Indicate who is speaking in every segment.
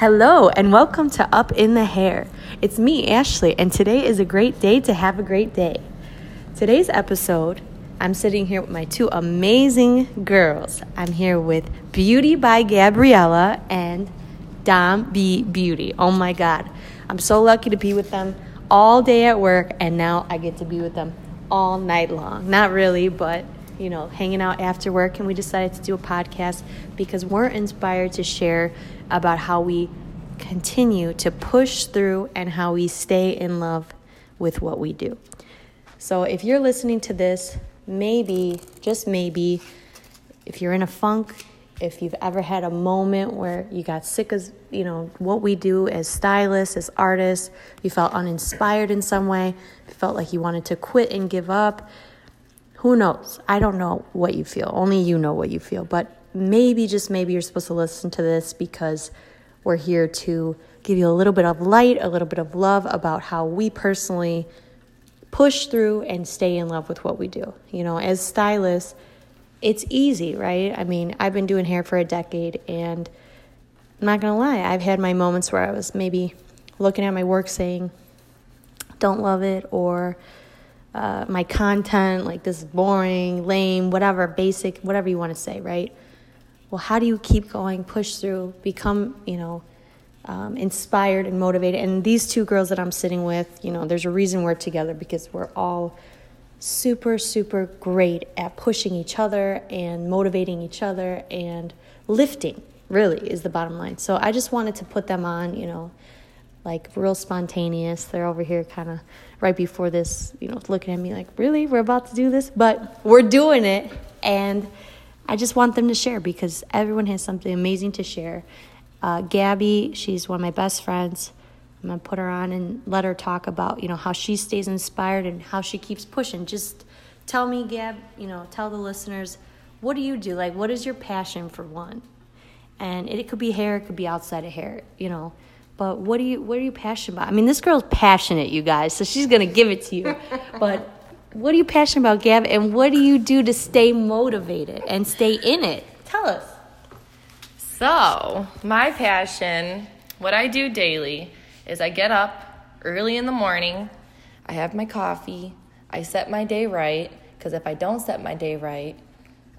Speaker 1: Hello, and welcome to Up in the Hair. It's me, Ashley, and today is a great day to have a great day. Today's episode, I'm sitting here with my two amazing girls. I'm here with Beauty by Gabriella and Dom B Beauty. Oh my God. I'm so lucky to be with them all day at work, and now I get to be with them all night long. Not really, but you know, hanging out after work, and we decided to do a podcast because we're inspired to share about how we continue to push through and how we stay in love with what we do. So, if you're listening to this, maybe, just maybe, if you're in a funk, if you've ever had a moment where you got sick of, you know, what we do as stylists, as artists, you felt uninspired in some way, you felt like you wanted to quit and give up, who knows? I don't know what you feel. Only you know what you feel. But maybe, just maybe, you're supposed to listen to this because we're here to give you a little bit of light, a little bit of love about how we personally push through and stay in love with what we do. You know, as stylists, it's easy, right? I mean, I've been doing hair for a decade and I'm not gonna lie, I've had my moments where I was maybe looking at my work saying, don't love it, or uh, my content, like this is boring, lame, whatever, basic, whatever you want to say, right? Well, how do you keep going, push through, become, you know, um, inspired and motivated? And these two girls that I'm sitting with, you know, there's a reason we're together because we're all super, super great at pushing each other and motivating each other and lifting, really, is the bottom line. So I just wanted to put them on, you know, like real spontaneous. They're over here kind of right before this, you know, looking at me like, really? We're about to do this? But we're doing it. And I just want them to share because everyone has something amazing to share. Uh, Gabby, she's one of my best friends. I'm gonna put her on and let her talk about you know how she stays inspired and how she keeps pushing. Just tell me, Gab. You know, tell the listeners what do you do? Like, what is your passion for one? And it, it could be hair, it could be outside of hair. You know, but what do you what are you passionate about? I mean, this girl's passionate, you guys. So she's gonna give it to you, but what are you passionate about, Gab? And what do you do to stay motivated and stay in it? Tell us.
Speaker 2: So, my passion, what I do daily, is I get up early in the morning, I have my coffee, I set my day right, because if I don't set my day right,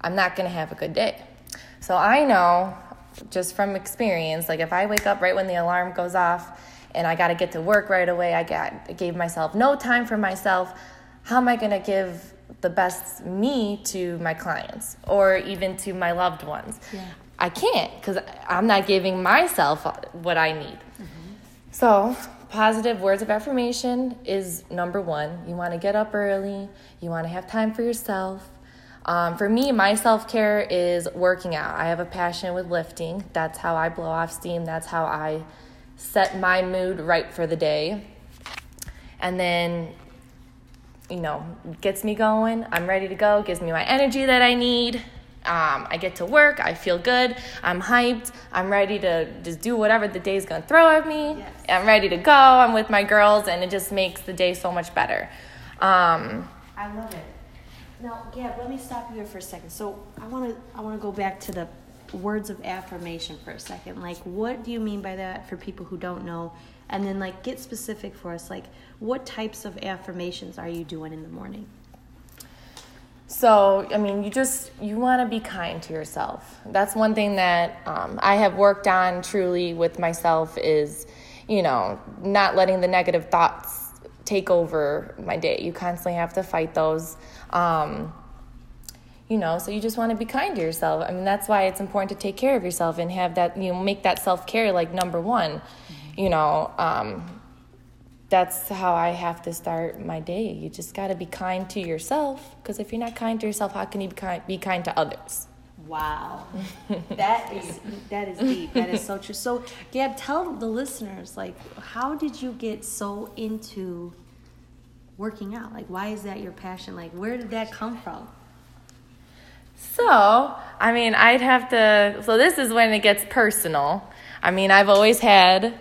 Speaker 2: I'm not going to have a good day. So, I know just from experience, like if I wake up right when the alarm goes off and I got to get to work right away, I got I gave myself no time for myself how am I going to give the best me to my clients or even to my loved ones? Yeah. I can't because I'm not giving myself what I need. Mm-hmm. So, positive words of affirmation is number one. You want to get up early, you want to have time for yourself. Um, for me, my self care is working out. I have a passion with lifting. That's how I blow off steam, that's how I set my mood right for the day. And then you know, gets me going. I'm ready to go, gives me my energy that I need. Um, I get to work, I feel good, I'm hyped, I'm ready to just do whatever the day's gonna throw at me. Yes. I'm ready to go, I'm with my girls, and it just makes the day so much better. Um,
Speaker 1: I love it. Now, Gab, let me stop you here for a second. So I wanna I wanna go back to the words of affirmation for a second. Like, what do you mean by that for people who don't know? And then, like, get specific for us. Like, what types of affirmations are you doing in the morning?
Speaker 2: So, I mean, you just you want to be kind to yourself. That's one thing that um, I have worked on truly with myself is, you know, not letting the negative thoughts take over my day. You constantly have to fight those. Um, you know, so you just want to be kind to yourself. I mean, that's why it's important to take care of yourself and have that, you know, make that self care like number one. You know, um, that's how I have to start my day. You just got to be kind to yourself because if you're not kind to yourself, how can you be kind, be kind to others?
Speaker 1: Wow, that is that is deep. That is so true. So, Gab, tell the listeners like, how did you get so into working out? Like, why is that your passion? Like, where did that come from?
Speaker 2: So, I mean, I'd have to. So, this is when it gets personal. I mean, I've always had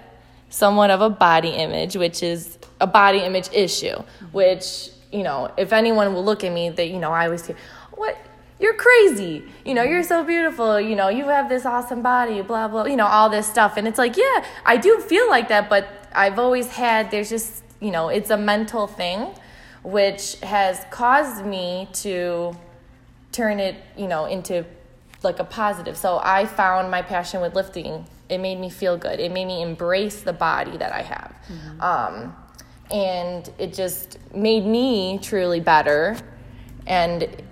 Speaker 2: somewhat of a body image, which is a body image issue, which, you know, if anyone will look at me, that, you know, I always hear, what, you're crazy. You know, you're so beautiful. You know, you have this awesome body, blah, blah, you know, all this stuff. And it's like, yeah, I do feel like that, but I've always had, there's just, you know, it's a mental thing, which has caused me to turn it, you know, into like a positive. So I found my passion with lifting. It made me feel good. It made me embrace the body that I have. Mm-hmm. Um, and it just made me truly better and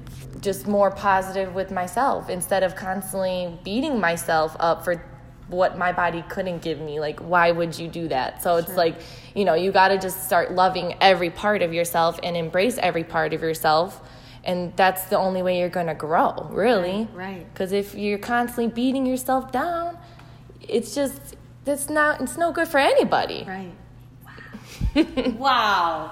Speaker 2: just more positive with myself instead of constantly beating myself up for what my body couldn't give me like why would you do that so it's sure. like you know you got to just start loving every part of yourself and embrace every part of yourself and that's the only way you're going to grow really
Speaker 1: right
Speaker 2: because if you're constantly beating yourself down it's just that's not it's no good for anybody
Speaker 1: right wow wow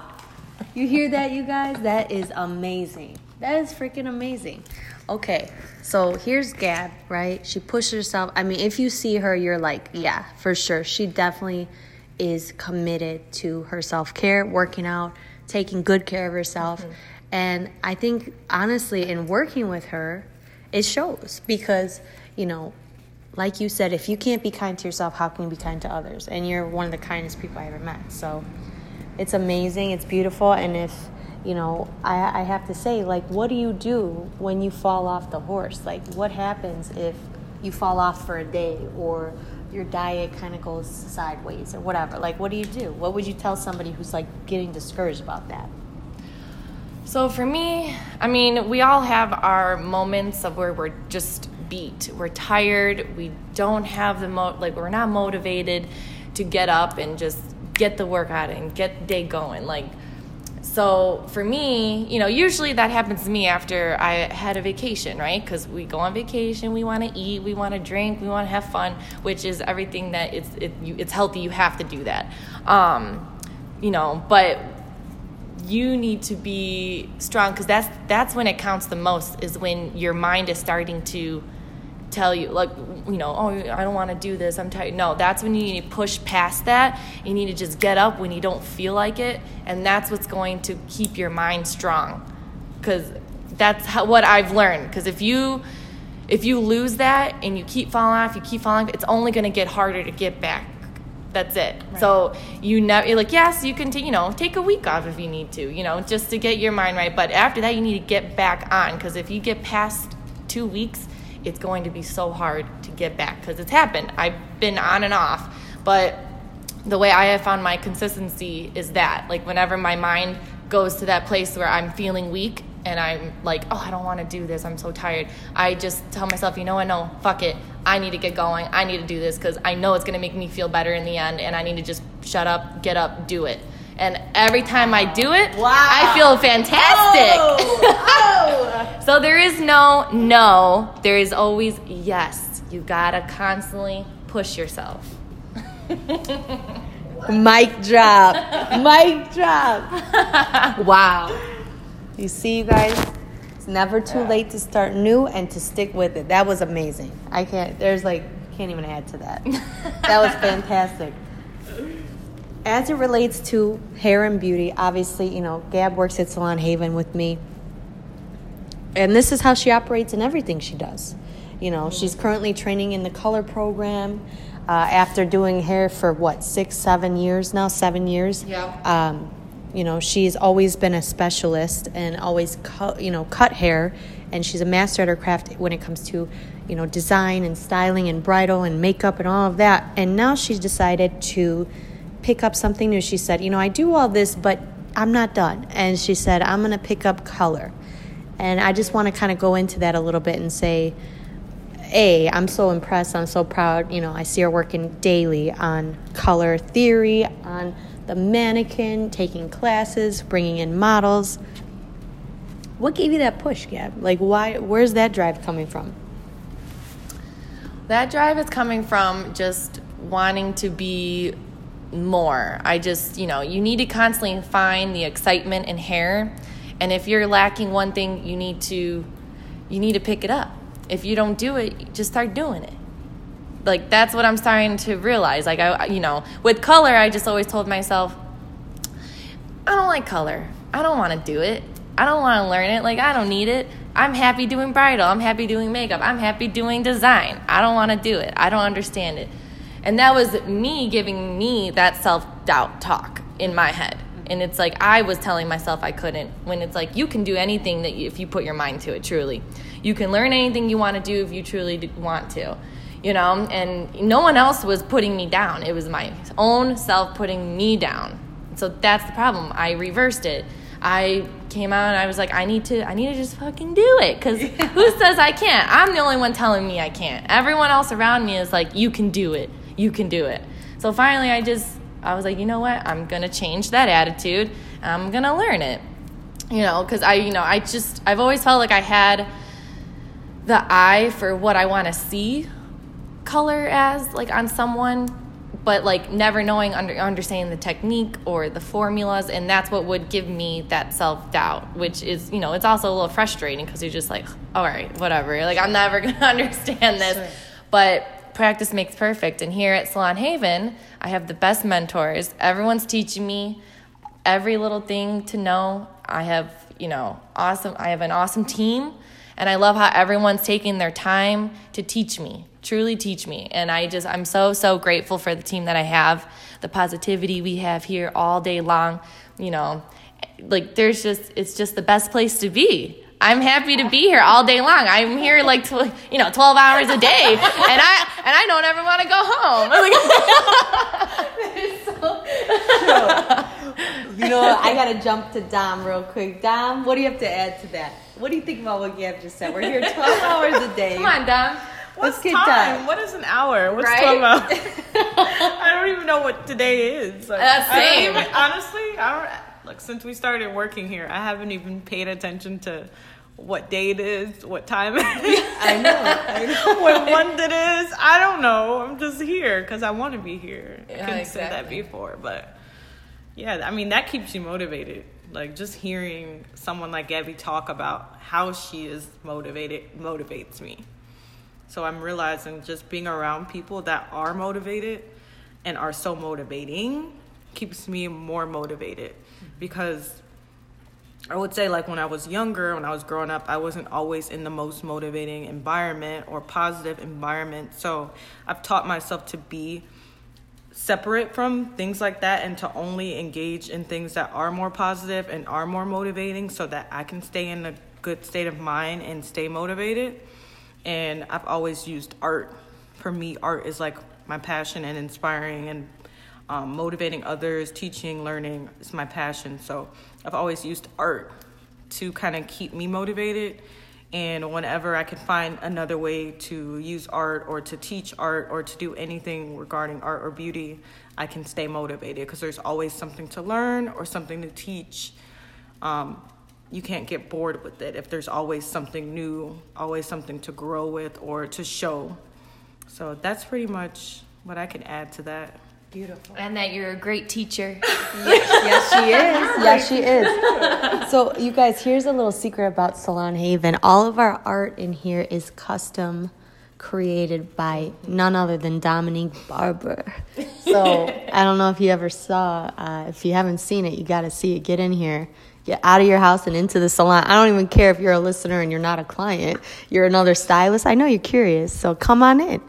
Speaker 1: you hear that you guys that is amazing that is freaking amazing. Okay, so here's Gab, right? She pushed herself. I mean, if you see her, you're like, yeah, for sure. She definitely is committed to her self care, working out, taking good care of herself. Mm-hmm. And I think, honestly, in working with her, it shows because, you know, like you said, if you can't be kind to yourself, how can you be kind to others? And you're one of the kindest people I ever met. So it's amazing, it's beautiful. And if, you know, I, I have to say, like, what do you do when you fall off the horse? Like, what happens if you fall off for a day or your diet kind of goes sideways or whatever? Like, what do you do? What would you tell somebody who's like getting discouraged about that?
Speaker 2: So, for me, I mean, we all have our moments of where we're just beat. We're tired. We don't have the mo like we're not motivated to get up and just get the workout and get the day going. Like so for me, you know, usually that happens to me after I had a vacation, right? Because we go on vacation, we want to eat, we want to drink, we want to have fun, which is everything that it's it, you, it's healthy. You have to do that, um, you know. But you need to be strong because that's that's when it counts the most. Is when your mind is starting to tell you like you know oh i don't want to do this i'm tired. No that's when you need to push past that. You need to just get up when you don't feel like it and that's what's going to keep your mind strong. Because that's how, what i've learned because if you if you lose that and you keep falling off you keep falling off it's only going to get harder to get back. That's it. Right. so you know you're like yes you can t- you know take a week off if you need to you know just to get your mind right. But after that you need to get back on because if you get past two weeks it's going to be so hard to get back because it's happened. I've been on and off, but the way I have found my consistency is that like whenever my mind goes to that place where I'm feeling weak and I'm like, oh, I don't want to do this. I'm so tired. I just tell myself, you know what? No, fuck it. I need to get going. I need to do this because I know it's going to make me feel better in the end. And I need to just shut up, get up, do it. And every time I do it, wow. I feel fantastic. Oh. Oh. so there is no no. There is always yes. You gotta constantly push yourself.
Speaker 1: Mic drop. Mic drop. wow. You see, you guys, it's never too late to start new and to stick with it. That was amazing. I can't, there's like, can't even add to that. That was fantastic as it relates to hair and beauty, obviously, you know, Gab works at Salon Haven with me. And this is how she operates in everything she does. You know, she's currently training in the color program uh, after doing hair for what, six, seven years now, seven years.
Speaker 2: Yeah.
Speaker 1: Um, you know, she's always been a specialist and always cut, you know, cut hair. And she's a master at her craft when it comes to, you know, design and styling and bridal and makeup and all of that. And now she's decided to pick up something new. She said, You know, I do all this, but I'm not done. And she said, I'm going to pick up color. And I just want to kind of go into that a little bit and say, A, I'm so impressed. I'm so proud. You know, I see her working daily on color theory, on the mannequin, taking classes, bringing in models. What gave you that push, Gab? Like, why? Where's that drive coming from?
Speaker 2: That drive is coming from just wanting to be more. I just, you know, you need to constantly find the excitement in hair. And if you're lacking one thing, you need to you need to pick it up. If you don't do it, just start doing it. Like that's what I'm starting to realize. Like I you know, with color, I just always told myself I don't like color. I don't want to do it. I don't want to learn it. Like I don't need it. I'm happy doing bridal. I'm happy doing makeup. I'm happy doing design. I don't want to do it. I don't understand it. And that was me giving me that self doubt talk in my head. And it's like I was telling myself I couldn't when it's like you can do anything that you, if you put your mind to it, truly. You can learn anything you want to do if you truly want to, you know? And no one else was putting me down. It was my own self putting me down. So that's the problem. I reversed it. I came out and I was like, I need to, I need to just fucking do it. Cause who says I can't? I'm the only one telling me I can't. Everyone else around me is like, you can do it. You can do it. So finally, I just, I was like, you know what? I'm gonna change that attitude. I'm gonna learn it. You know, cause I, you know, I just, I've always felt like I had the eye for what I want to see color as, like on someone but like never knowing under understanding the technique or the formulas and that's what would give me that self-doubt which is you know it's also a little frustrating because you're just like all right whatever like i'm never gonna understand this sure. but practice makes perfect and here at salon haven i have the best mentors everyone's teaching me every little thing to know i have you know awesome i have an awesome team and i love how everyone's taking their time to teach me truly teach me. And I just, I'm so, so grateful for the team that I have, the positivity we have here all day long. You know, like there's just, it's just the best place to be. I'm happy to be here all day long. I'm here like tw- you know 12 hours a day, and I and I don't ever want to go
Speaker 1: home. so, you know, I gotta jump to Dom real quick. Dom, what do you have to add to that? What do you think about what Gab just said? We're here 12 hours a day.
Speaker 2: Come on, Dom.
Speaker 3: What's time? time? What is an hour? What's right? 12 hours? I don't even know what today is.
Speaker 2: Like, uh, That's same.
Speaker 3: Even, honestly, I don't, look, since we started working here, I haven't even paid attention to what day it is, what time it is.
Speaker 1: I know. I know.
Speaker 3: what month it is. I don't know. I'm just here because I want to be here.
Speaker 2: Yeah,
Speaker 3: I couldn't
Speaker 2: exactly.
Speaker 3: say that before, but yeah, I mean, that keeps you motivated. Like just hearing someone like Gabby talk about how she is motivated motivates me. So I'm realizing just being around people that are motivated and are so motivating keeps me more motivated because I would say like when I was younger, when I was growing up, I wasn't always in the most motivating environment or positive environment. So I've taught myself to be separate from things like that and to only engage in things that are more positive and are more motivating so that I can stay in a good state of mind and stay motivated and I've always used art. For me, art is like my passion and inspiring and um, motivating others, teaching, learning is my passion. So I've always used art to kind of keep me motivated. And whenever I can find another way to use art or to teach art or to do anything regarding art or beauty, I can stay motivated because there's always something to learn or something to teach. Um, you can't get bored with it if there's always something new, always something to grow with or to show. So that's pretty much what I can add to that.
Speaker 1: Beautiful.
Speaker 2: And that you're a great teacher.
Speaker 1: yes, she is. Yes, she is. So, you guys, here's a little secret about Salon Haven. All of our art in here is custom created by none other than Dominique Barber. So, I don't know if you ever saw, uh, if you haven't seen it, you got to see it. Get in here get out of your house and into the salon. I don't even care if you're a listener and you're not a client. You're another stylist. I know you're curious. So come on in.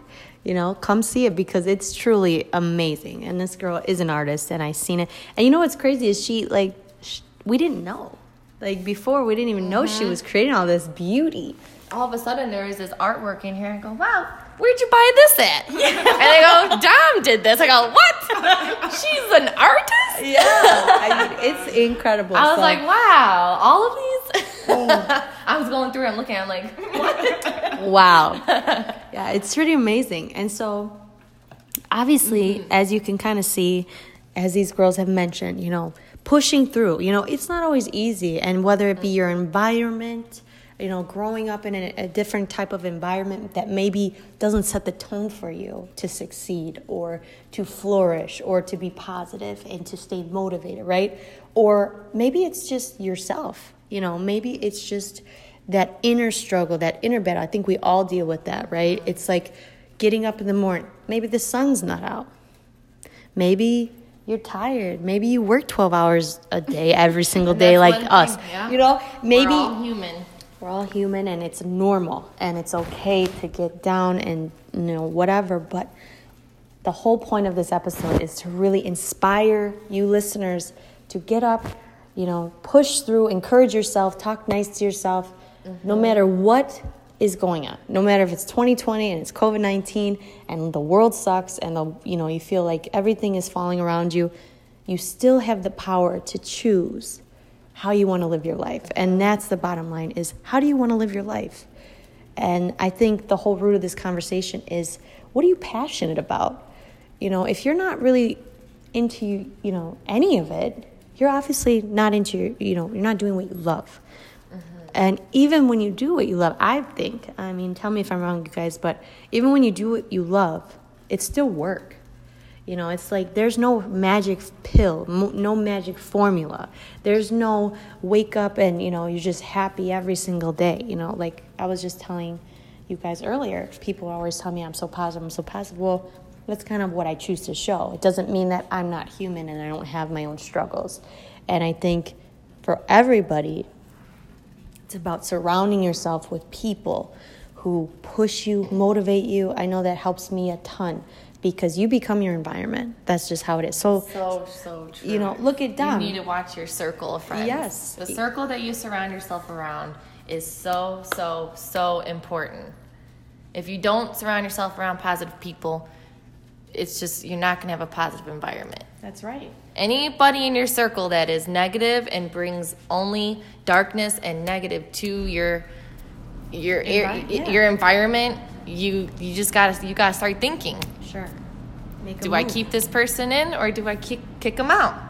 Speaker 1: You know, come see it because it's truly amazing. And this girl is an artist and I seen it. And you know what's crazy is she like she, we didn't know. Like before we didn't even know mm-hmm. she was creating all this beauty.
Speaker 2: All of a sudden there is this artwork in here and go, "Wow, where'd you buy this at? and i go, Dom did this. I go, what? She's an artist?
Speaker 1: Yeah. I mean, it's incredible.
Speaker 2: I was so. like, wow, all of these? I was going through, I'm looking, I'm like, what?
Speaker 1: wow. Yeah, it's pretty amazing. And so, obviously, mm-hmm. as you can kind of see, as these girls have mentioned, you know, pushing through, you know, it's not always easy. And whether it be your environment, you know, growing up in a, a, different type of environment that maybe doesn't set the tone for you to succeed or to flourish or to be positive and to stay motivated, right? Or maybe it's just yourself, you know, maybe it's just that inner struggle, that inner battle. I think we all deal with that, right? It's like getting up in the morning, maybe the sun's not out. Maybe you're tired. Maybe you work 12 hours a day every single day like us.
Speaker 2: Yeah.
Speaker 1: You know, maybe
Speaker 2: We're all human
Speaker 1: We're all human and it's normal and it's okay to get down and you know whatever, but the whole point of this episode is to really inspire you listeners to get up, you know, push through, encourage yourself, talk nice to yourself, mm-hmm. no matter what is going on. No matter if it's 2020 and it's COVID-19 and the world sucks and the you know, you feel like everything is falling around you, you still have the power to choose how you want to live your life. And that's the bottom line is how do you want to live your life? And I think the whole root of this conversation is what are you passionate about? You know, if you're not really into, you know, any of it, you're obviously not into, your, you know, you're not doing what you love. Mm-hmm. And even when you do what you love, I think, I mean, tell me if I'm wrong, you guys, but even when you do what you love, it's still work. You know, it's like there's no magic pill, no magic formula. There's no wake up and, you know, you're just happy every single day. You know, like I was just telling you guys earlier, people always tell me I'm so positive, I'm so positive. Well, that's kind of what I choose to show. It doesn't mean that I'm not human and I don't have my own struggles. And I think for everybody, it's about surrounding yourself with people who push you, motivate you. I know that helps me a ton because you become your environment. That's just how it is. So,
Speaker 2: so, so true.
Speaker 1: You know, look at Dom.
Speaker 2: You need to watch your circle of friends.
Speaker 1: Yes.
Speaker 2: The circle that you surround yourself around is so, so, so important. If you don't surround yourself around positive people, it's just you're not going to have a positive environment.
Speaker 1: That's right.
Speaker 2: Anybody in your circle that is negative and brings only darkness and negative to your your Envi- yeah. your environment, you you just got to you got to start thinking.
Speaker 1: Sure.
Speaker 2: do I keep this person in or do I kick kick them out?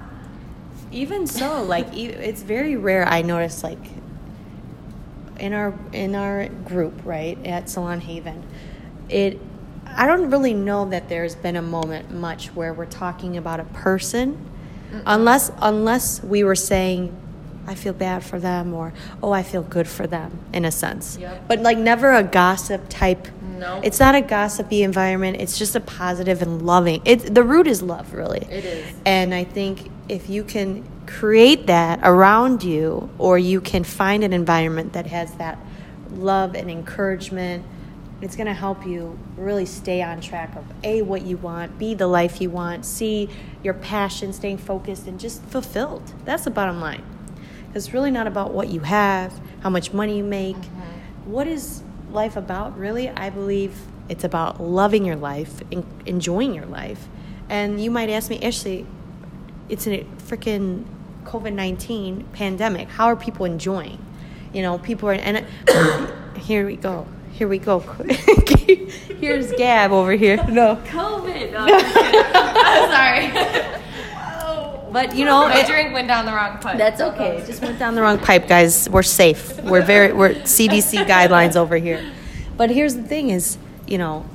Speaker 1: Even so, like it's very rare I notice like in our in our group, right, at Salon Haven, it I don't really know that there's been a moment much where we're talking about a person, Mm-mm. unless unless we were saying, I feel bad for them or oh I feel good for them in a sense.
Speaker 2: Yep.
Speaker 1: But like never a gossip type.
Speaker 2: No.
Speaker 1: It's not a gossipy environment. It's just a positive and loving. It the root is love really.
Speaker 2: It is.
Speaker 1: And I think if you can create that around you or you can find an environment that has that love and encouragement it's going to help you really stay on track of a what you want b the life you want c your passion staying focused and just fulfilled. That's the bottom line. It's really not about what you have how much money you make. Mm-hmm. what is life about really? I believe it's about loving your life and enjoying your life. And you might ask me ashley it's a freaking covid-19 pandemic. How are people enjoying? You know people are and here we go here we go. Here's Gab over here. No.
Speaker 2: COVID. No, oh, I'm sorry.
Speaker 1: But you know,
Speaker 2: my drink went down the wrong pipe.
Speaker 1: That's okay. It just went down the wrong pipe, guys. We're safe. We're very we're CDC guidelines over here. But here's the thing: is you know,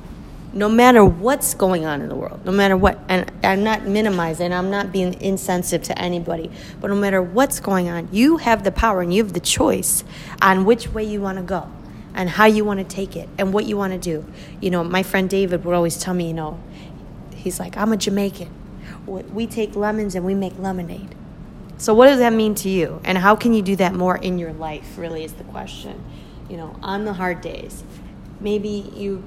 Speaker 1: no matter what's going on in the world, no matter what, and I'm not minimizing, I'm not being insensitive to anybody, but no matter what's going on, you have the power and you have the choice on which way you want to go and how you want to take it and what you want to do. You know, my friend David would always tell me, you know, he's like, I'm a Jamaican. We take lemons and we make lemonade. So, what does that mean to you? And how can you do that more in your life, really, is the question. You know, on the hard days, maybe you,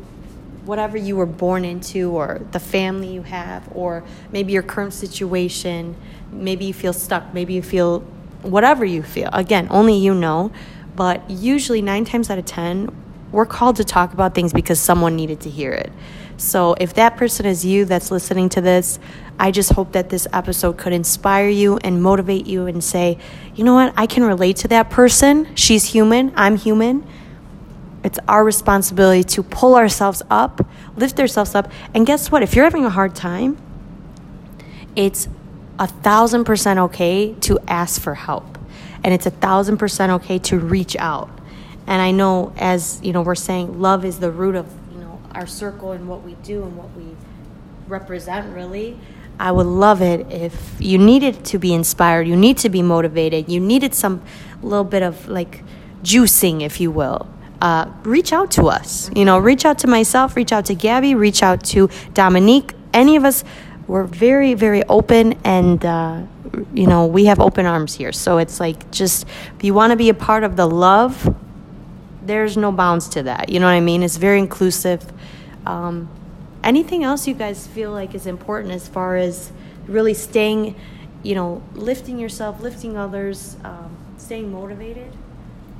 Speaker 1: whatever you were born into, or the family you have, or maybe your current situation, maybe you feel stuck, maybe you feel whatever you feel. Again, only you know but usually, nine times out of 10, we're called to talk about things because someone needed to hear it. So, if that person is you that's listening to this, I just hope that this episode could inspire you and motivate you and say, you know what, I can relate to that person. She's human, I'm human. It's our responsibility to pull ourselves up, lift ourselves up. And guess what? If you're having a hard time, it's a thousand percent okay to ask for help and it's a thousand percent okay to reach out. And I know, as you know, we're saying love is the root of you know our circle and what we do and what we represent. Really, I would love it if you needed to be inspired, you need to be motivated, you needed some little bit of like juicing, if you will. Uh, reach out to us. You know, reach out to myself, reach out to Gabby, reach out to Dominique. Any of us, we're very, very open and. Uh, you know, we have open arms here. So it's like just if you want to be a part of the love there's no bounds to that. You know what I mean? It's very inclusive. Um, anything else you guys feel like is important as far as really staying, you know, lifting yourself, lifting others, um, staying motivated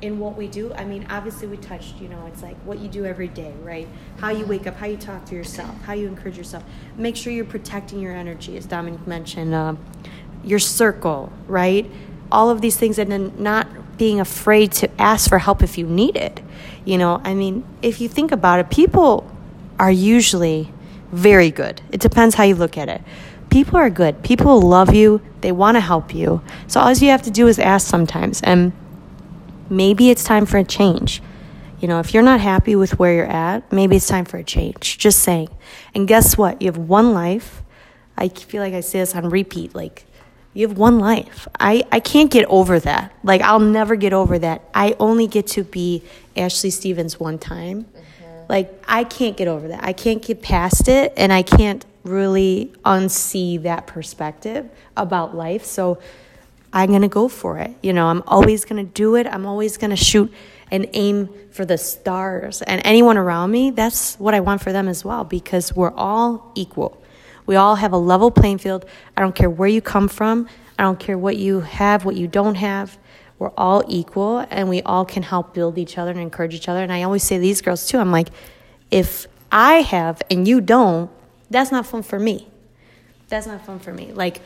Speaker 1: in what we do? I mean, obviously, we touched, you know, it's like what you do every day, right? How you wake up, how you talk to yourself, how you encourage yourself. Make sure you're protecting your energy, as Dominique mentioned, uh, your circle, right? All of these things, and then not being afraid to ask for help if you need it. You know, I mean, if you think about it, people are usually very good. It depends how you look at it. People are good. People love you. They want to help you. So all you have to do is ask sometimes. And maybe it's time for a change. You know, if you're not happy with where you're at, maybe it's time for a change. Just saying. And guess what? You have one life. I feel like I say this on repeat. Like, you have one life. I, I can't get over that. Like, I'll never get over that. I only get to be Ashley Stevens one time. Mm-hmm. Like, I can't get over that. I can't get past it, and I can't really unsee that perspective about life. So, I'm going to go for it. You know, I'm always going to do it. I'm always going to shoot and aim for the stars. And anyone around me, that's what I want for them as well because we're all equal. We all have a level playing field. I don't care where you come from. I don't care what you have, what you don't have. We're all equal and we all can help build each other and encourage each other. And I always say these girls too, I'm like, if I have and you don't, that's not fun for me. That's not fun for me. Like,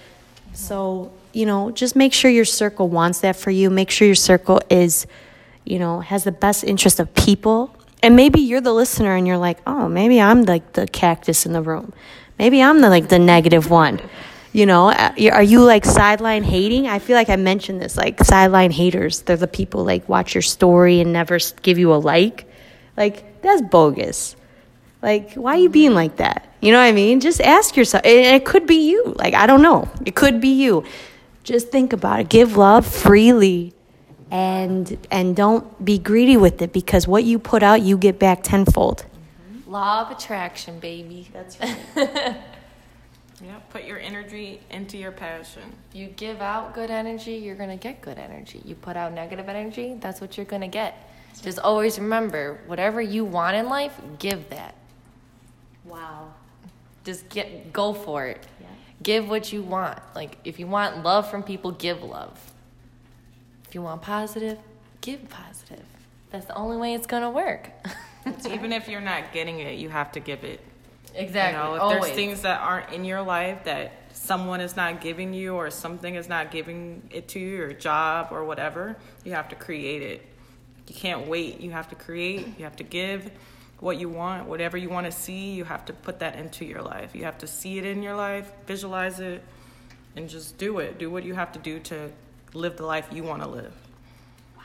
Speaker 1: so you know, just make sure your circle wants that for you. Make sure your circle is, you know, has the best interest of people. And maybe you're the listener and you're like, oh, maybe I'm like the cactus in the room. Maybe I'm the like the negative one. You know, uh, are you like sideline hating? I feel like I mentioned this, like sideline haters. They're the people like watch your story and never give you a like. Like that's bogus. Like, why are you being like that? You know what I mean? Just ask yourself. And it could be you. Like, I don't know. It could be you just think about it give love freely and and don't be greedy with it because what you put out you get back tenfold
Speaker 2: mm-hmm. law of attraction baby
Speaker 1: that's right
Speaker 3: yeah put your energy into your passion
Speaker 2: you give out good energy you're going to get good energy you put out negative energy that's what you're going to get just always remember whatever you want in life give that
Speaker 1: wow
Speaker 2: just get go for it give what you want. Like if you want love from people, give love. If you want positive, give positive. That's the only way it's gonna work.
Speaker 3: Even if you're not getting it, you have to give it.
Speaker 2: Exactly.
Speaker 3: You know, if Always. there's things that aren't in your life that someone is not giving you or something is not giving it to you your job or whatever, you have to create it. You can't wait. You have to create, you have to give what you want, whatever you want to see, you have to put that into your life. You have to see it in your life, visualize it, and just do it. Do what you have to do to live the life you want to live.
Speaker 2: Wow.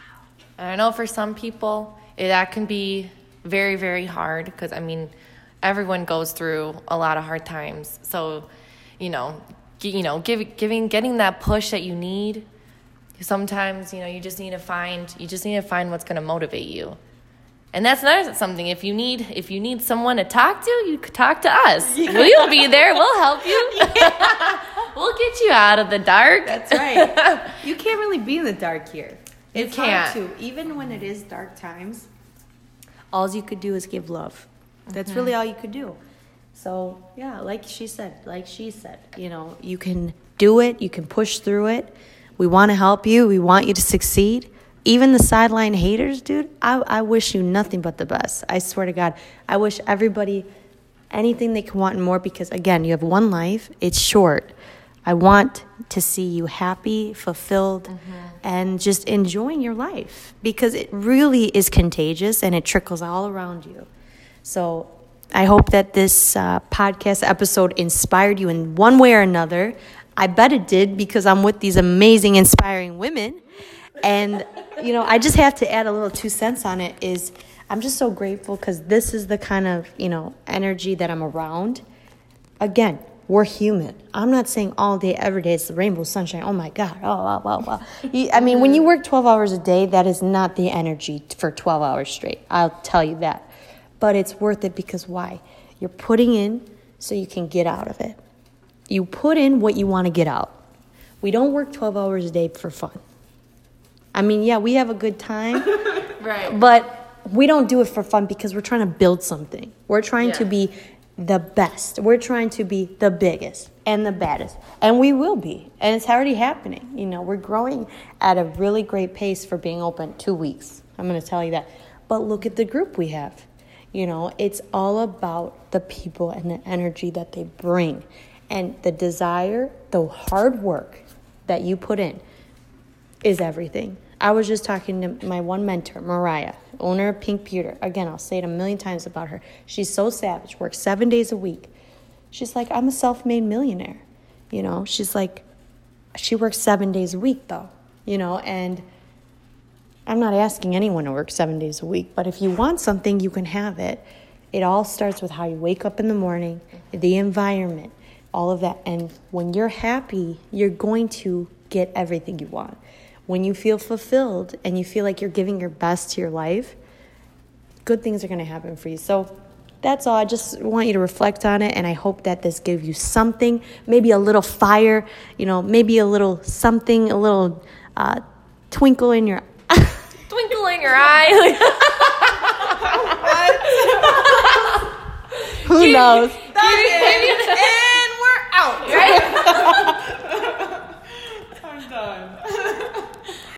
Speaker 2: And I know for some people, that can be very, very hard because, I mean, everyone goes through a lot of hard times. So, you know, you know, give, giving, getting that push that you need. Sometimes, you know, you just need to find, you just need to find what's going to motivate you and that's another something. If you need if you need someone to talk to, you could talk to us. Yeah. We'll be there. We'll help you. Yeah. we'll get you out of the dark.
Speaker 1: That's right. you can't really be in the dark here.
Speaker 2: It's can't.
Speaker 1: hard to. Even when it is dark times, all you could do is give love. That's mm-hmm. really all you could do. So yeah, like she said, like she said, you know, you can do it. You can push through it. We want to help you. We want you to succeed even the sideline haters, dude, I, I wish you nothing but the best. I swear to God. I wish everybody anything they can want and more because, again, you have one life, it's short. I want to see you happy, fulfilled, mm-hmm. and just enjoying your life because it really is contagious and it trickles all around you. So I hope that this uh, podcast episode inspired you in one way or another. I bet it did because I'm with these amazing, inspiring women. And you know, I just have to add a little two cents on it is I'm just so grateful because this is the kind of, you know, energy that I'm around. Again, we're human. I'm not saying all day, every day it's the rainbow sunshine. Oh my God. Oh, wow, wow, wow. I mean, when you work 12 hours a day, that is not the energy for 12 hours straight. I'll tell you that. But it's worth it because why? You're putting in so you can get out of it. You put in what you want to get out. We don't work 12 hours a day for fun. I mean, yeah, we have a good time.
Speaker 2: right.
Speaker 1: But we don't do it for fun because we're trying to build something. We're trying to be the best. We're trying to be the biggest and the baddest. And we will be. And it's already happening. You know, we're growing at a really great pace for being open 2 weeks. I'm going to tell you that. But look at the group we have. You know, it's all about the people and the energy that they bring and the desire, the hard work that you put in is everything. I was just talking to my one mentor, Mariah, owner of Pink Pewter. Again, I'll say it a million times about her. She's so savage, works seven days a week. She's like, I'm a self made millionaire. You know, she's like, she works seven days a week though, you know, and I'm not asking anyone to work seven days a week, but if you want something, you can have it. It all starts with how you wake up in the morning, the environment, all of that. And when you're happy, you're going to get everything you want when you feel fulfilled and you feel like you're giving your best to your life, good things are going to happen for you. So that's all. I just want you to reflect on it, and I hope that this gave you something, maybe a little fire, you know, maybe a little something, a little uh, twinkle in your
Speaker 2: twinkle in your eye.
Speaker 1: Who knows? And we're out, right?